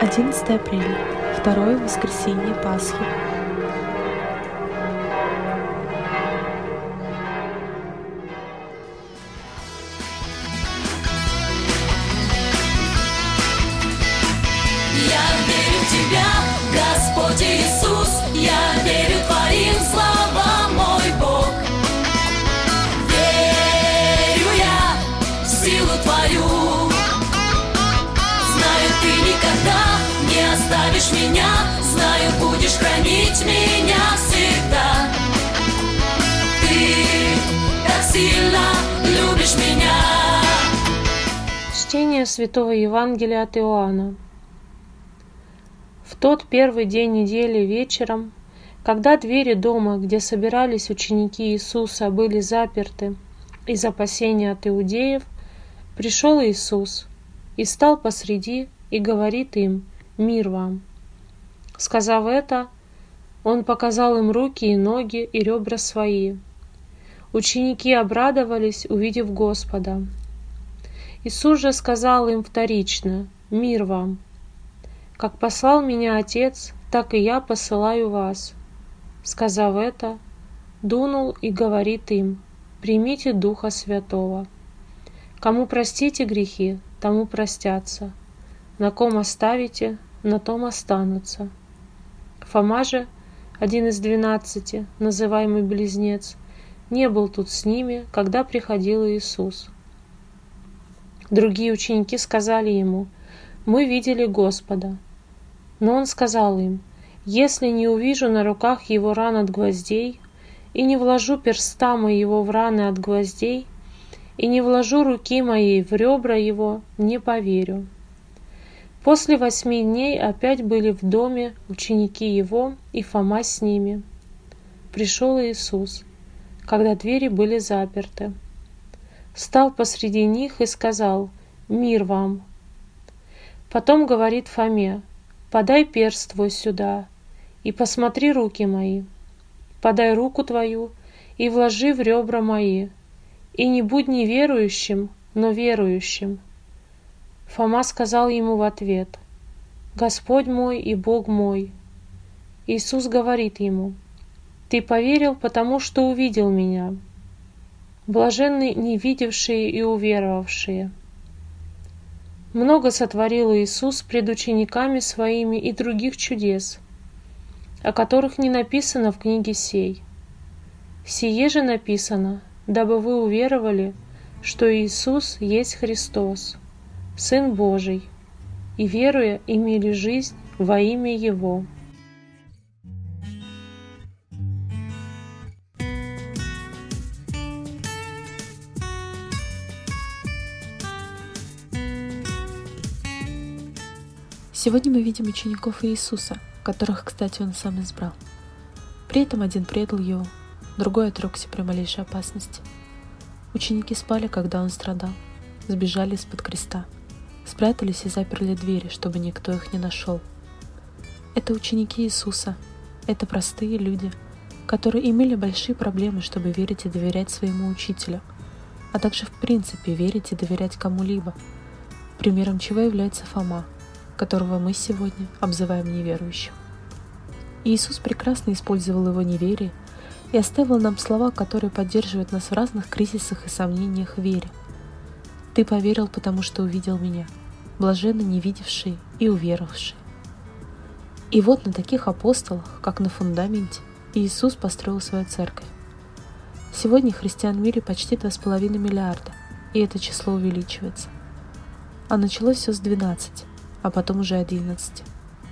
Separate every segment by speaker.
Speaker 1: 11 апреля, второе воскресенье Пасхи.
Speaker 2: Я верю в Тебя, Господь Иисус, будешь хранить меня всегда. Ты так сильно любишь меня.
Speaker 3: Чтение Святого Евангелия от Иоанна. В тот первый день недели вечером, когда двери дома, где собирались ученики Иисуса, были заперты из опасения от иудеев, пришел Иисус и стал посреди и говорит им «Мир вам». Сказав это, Он показал им руки и ноги и ребра свои. Ученики обрадовались, увидев Господа. Иисус же сказал им вторично «Мир вам». Как послал меня Отец, так и я посылаю вас. Сказав это, дунул и говорит им, примите Духа Святого. Кому простите грехи, тому простятся. На ком оставите, на том останутся. Фома же, один из двенадцати, называемый Близнец, не был тут с ними, когда приходил Иисус. Другие ученики сказали ему, «Мы видели Господа». Но он сказал им, «Если не увижу на руках его ран от гвоздей, и не вложу перста моего в раны от гвоздей, и не вложу руки моей в ребра его, не поверю». После восьми дней опять были в доме ученики его и Фома с ними. Пришел Иисус, когда двери были заперты. Стал посреди них и сказал «Мир вам». Потом говорит Фоме Подай перст твой сюда, и посмотри руки мои. Подай руку твою, и вложи в ребра мои, и не будь неверующим, но верующим. Фома сказал ему в ответ, «Господь мой и Бог мой». Иисус говорит ему, «Ты поверил, потому что увидел Меня. Блаженны не видевшие и уверовавшие». Много сотворил Иисус пред учениками своими и других чудес, о которых не написано в книге сей. Сие же написано, дабы вы уверовали, что Иисус есть Христос, Сын Божий, и, веруя, имели жизнь во имя Его.
Speaker 1: Сегодня мы видим учеников Иисуса, которых, кстати, Он сам избрал. При этом один предал Его, другой отрекся при малейшей опасности. Ученики спали, когда Он страдал, сбежали из-под креста, спрятались и заперли двери, чтобы никто их не нашел. Это ученики Иисуса, это простые люди, которые имели большие проблемы, чтобы верить и доверять своему учителю, а также в принципе верить и доверять кому-либо, примером чего является Фома – которого мы сегодня обзываем неверующим. Иисус прекрасно использовал его неверие и оставил нам слова, которые поддерживают нас в разных кризисах и сомнениях в вере. «Ты поверил, потому что увидел меня, блаженно не видевшие и уверовавшие». И вот на таких апостолах, как на фундаменте, Иисус построил свою церковь. Сегодня христиан в мире почти 2,5 миллиарда, и это число увеличивается. А началось все с 12, а потом уже одиннадцати.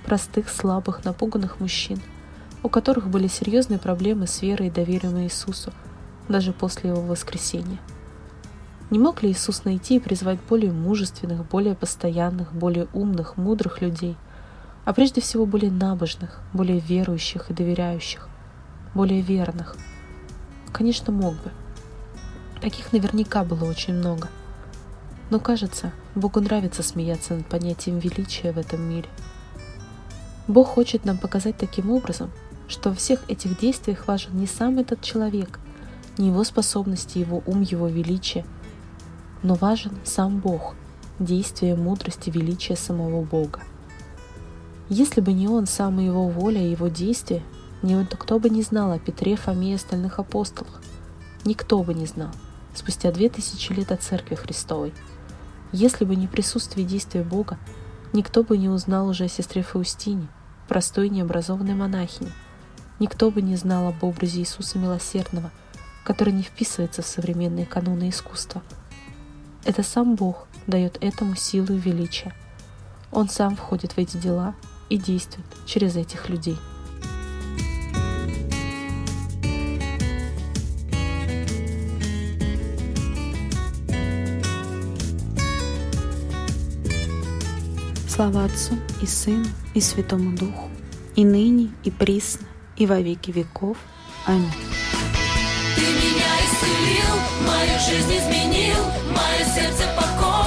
Speaker 1: Простых, слабых, напуганных мужчин, у которых были серьезные проблемы с верой и доверием Иисусу, даже после его воскресения. Не мог ли Иисус найти и призвать более мужественных, более постоянных, более умных, мудрых людей, а прежде всего более набожных, более верующих и доверяющих, более верных? Конечно, мог бы. Таких наверняка было очень много – но кажется, Богу нравится смеяться над понятием величия в этом мире. Бог хочет нам показать таким образом, что во всех этих действиях важен не сам этот человек, не его способности, его ум, его величие, но важен сам Бог, действие мудрости, величия самого Бога. Если бы не он, сам и его воля и его действия, никто бы не знал о Петре, Фоме и остальных апостолах. Никто бы не знал, спустя две тысячи лет от Церкви Христовой. Если бы не присутствие действия Бога, никто бы не узнал уже о сестре Фаустине, простой необразованной монахине. Никто бы не знал об образе Иисуса Милосердного, который не вписывается в современные каноны искусства. Это сам Бог дает этому силу и величие. Он сам входит в эти дела и действует через этих людей.
Speaker 4: Слава Отцу и Сыну и Святому Духу, и ныне, и присно, и во веки веков. Аминь.
Speaker 2: Ты меня исцелил, мою жизнь изменил, мое сердце покой.